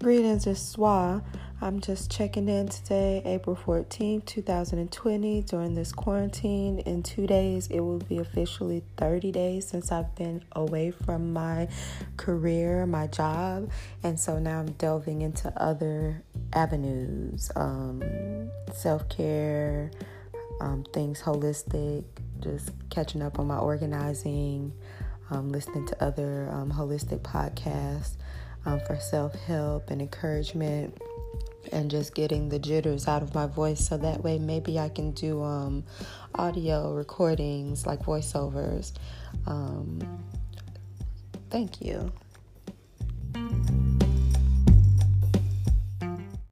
Greetings, it's Swa. I'm just checking in today, April 14th, 2020, during this quarantine. In two days, it will be officially 30 days since I've been away from my career, my job, and so now I'm delving into other avenues um, self care, um, things holistic, just catching up on my organizing, um, listening to other um, holistic podcasts um, for self help and encouragement and just getting the jitters out of my voice so that way maybe I can do um, audio recordings like voiceovers. Um, thank you.